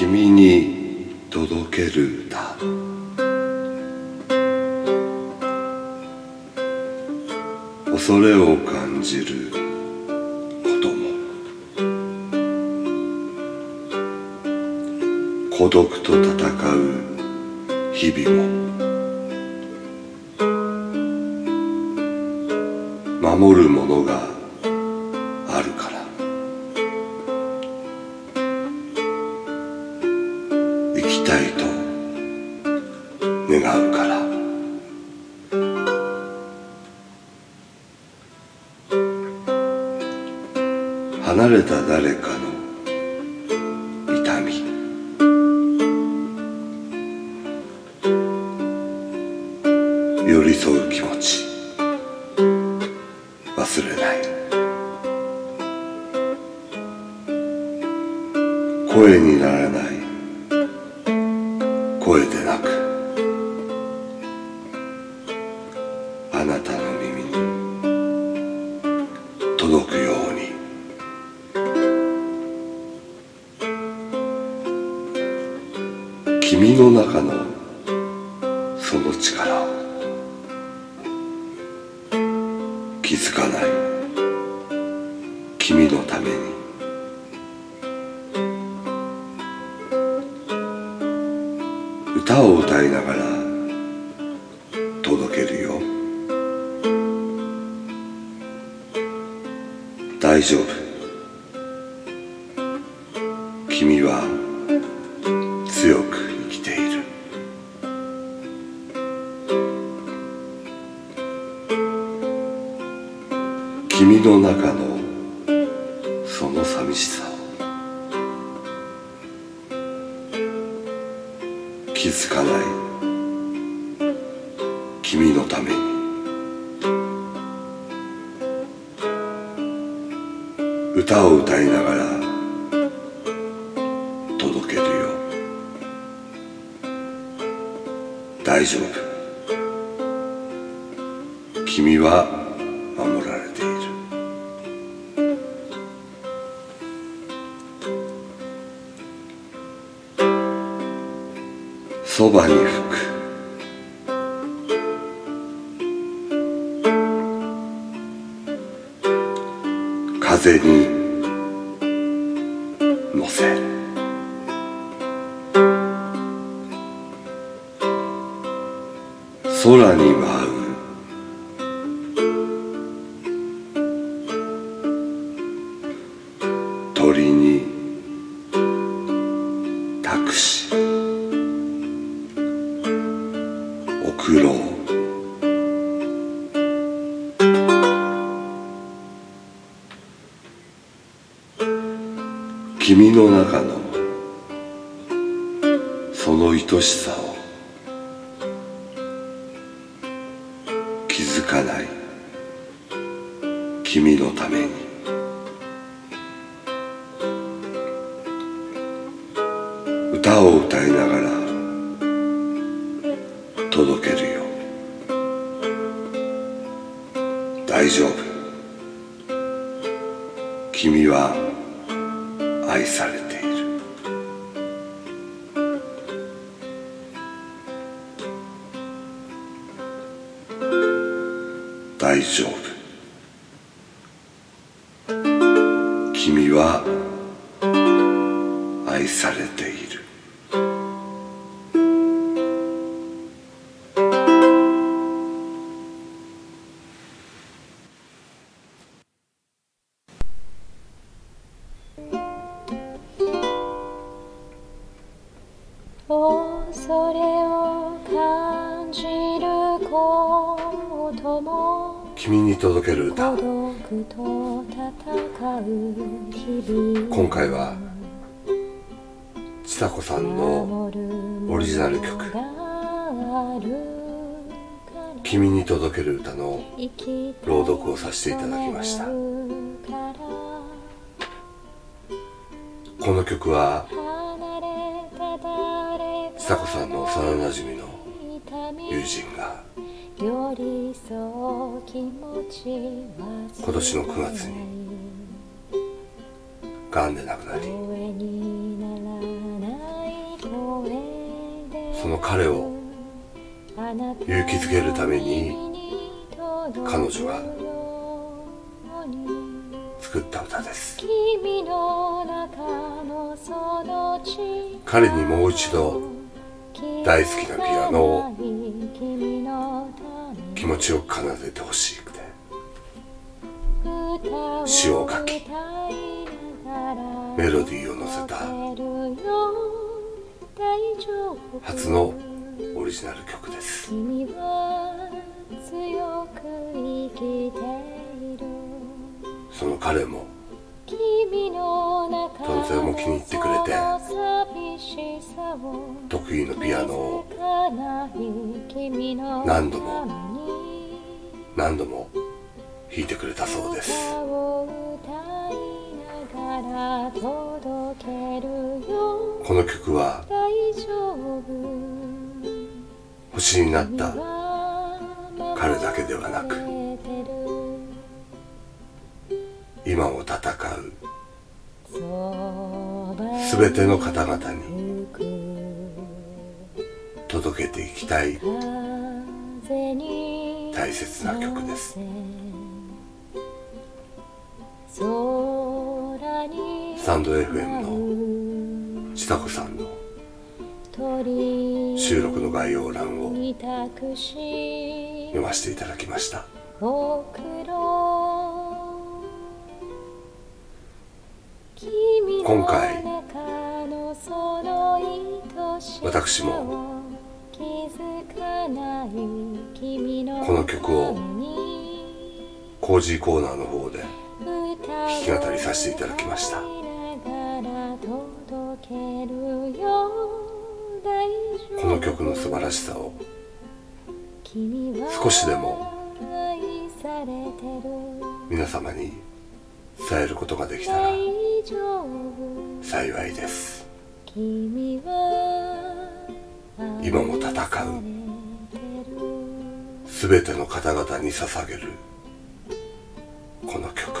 君に届ける歌恐れを感じることも孤独と戦う日々も。守るものがあるから。離れた誰かの痛み。寄り添う気持ち。忘れない。声にならない。声でなく。あなたの耳に届くよう君の中のその力を。気づかない。君のために。歌を歌いながら届けるよ。大丈夫。君の中のその寂しさを気づかない君のために歌を歌いながら届けるよ大丈夫。君はそばに吹く。風に乗せ空に舞う。鳥に託し。君の中のその愛しさを気づかない君のために歌を歌いながら届けるよ。大丈夫。君は愛されている。大丈夫。君は愛されている。君に届ける歌。今回はちさ子さんのオリジナル曲「君に届ける歌」の朗読をさせていただきました。この曲はちさ子さんの幼なじみの友人が今年の9月にがんで亡くなりその彼を勇気づけるために彼女が作った歌です。彼にもう一度大好きなピアノを持ちよく奏でてほしくて詩を書きメロディーを乗せた初のオリジナル曲です。その彼も君の中とても気に入ってくれて得意のピアノを何度も何度も弾いてくれたそうです。この曲は星になった彼だけではなく今を戦うす全ての方々に届けていきたい。大切な曲です。スタンド FM の千佐子さんの収録の概要欄を読ませていただきました。今回私もこの曲をコージーコーナーの方で弾き語りさせていただきました。この曲の素晴らしさを少しでも皆様に伝えることができたら幸いです。今も戦う。全ての方々に捧げるこの曲。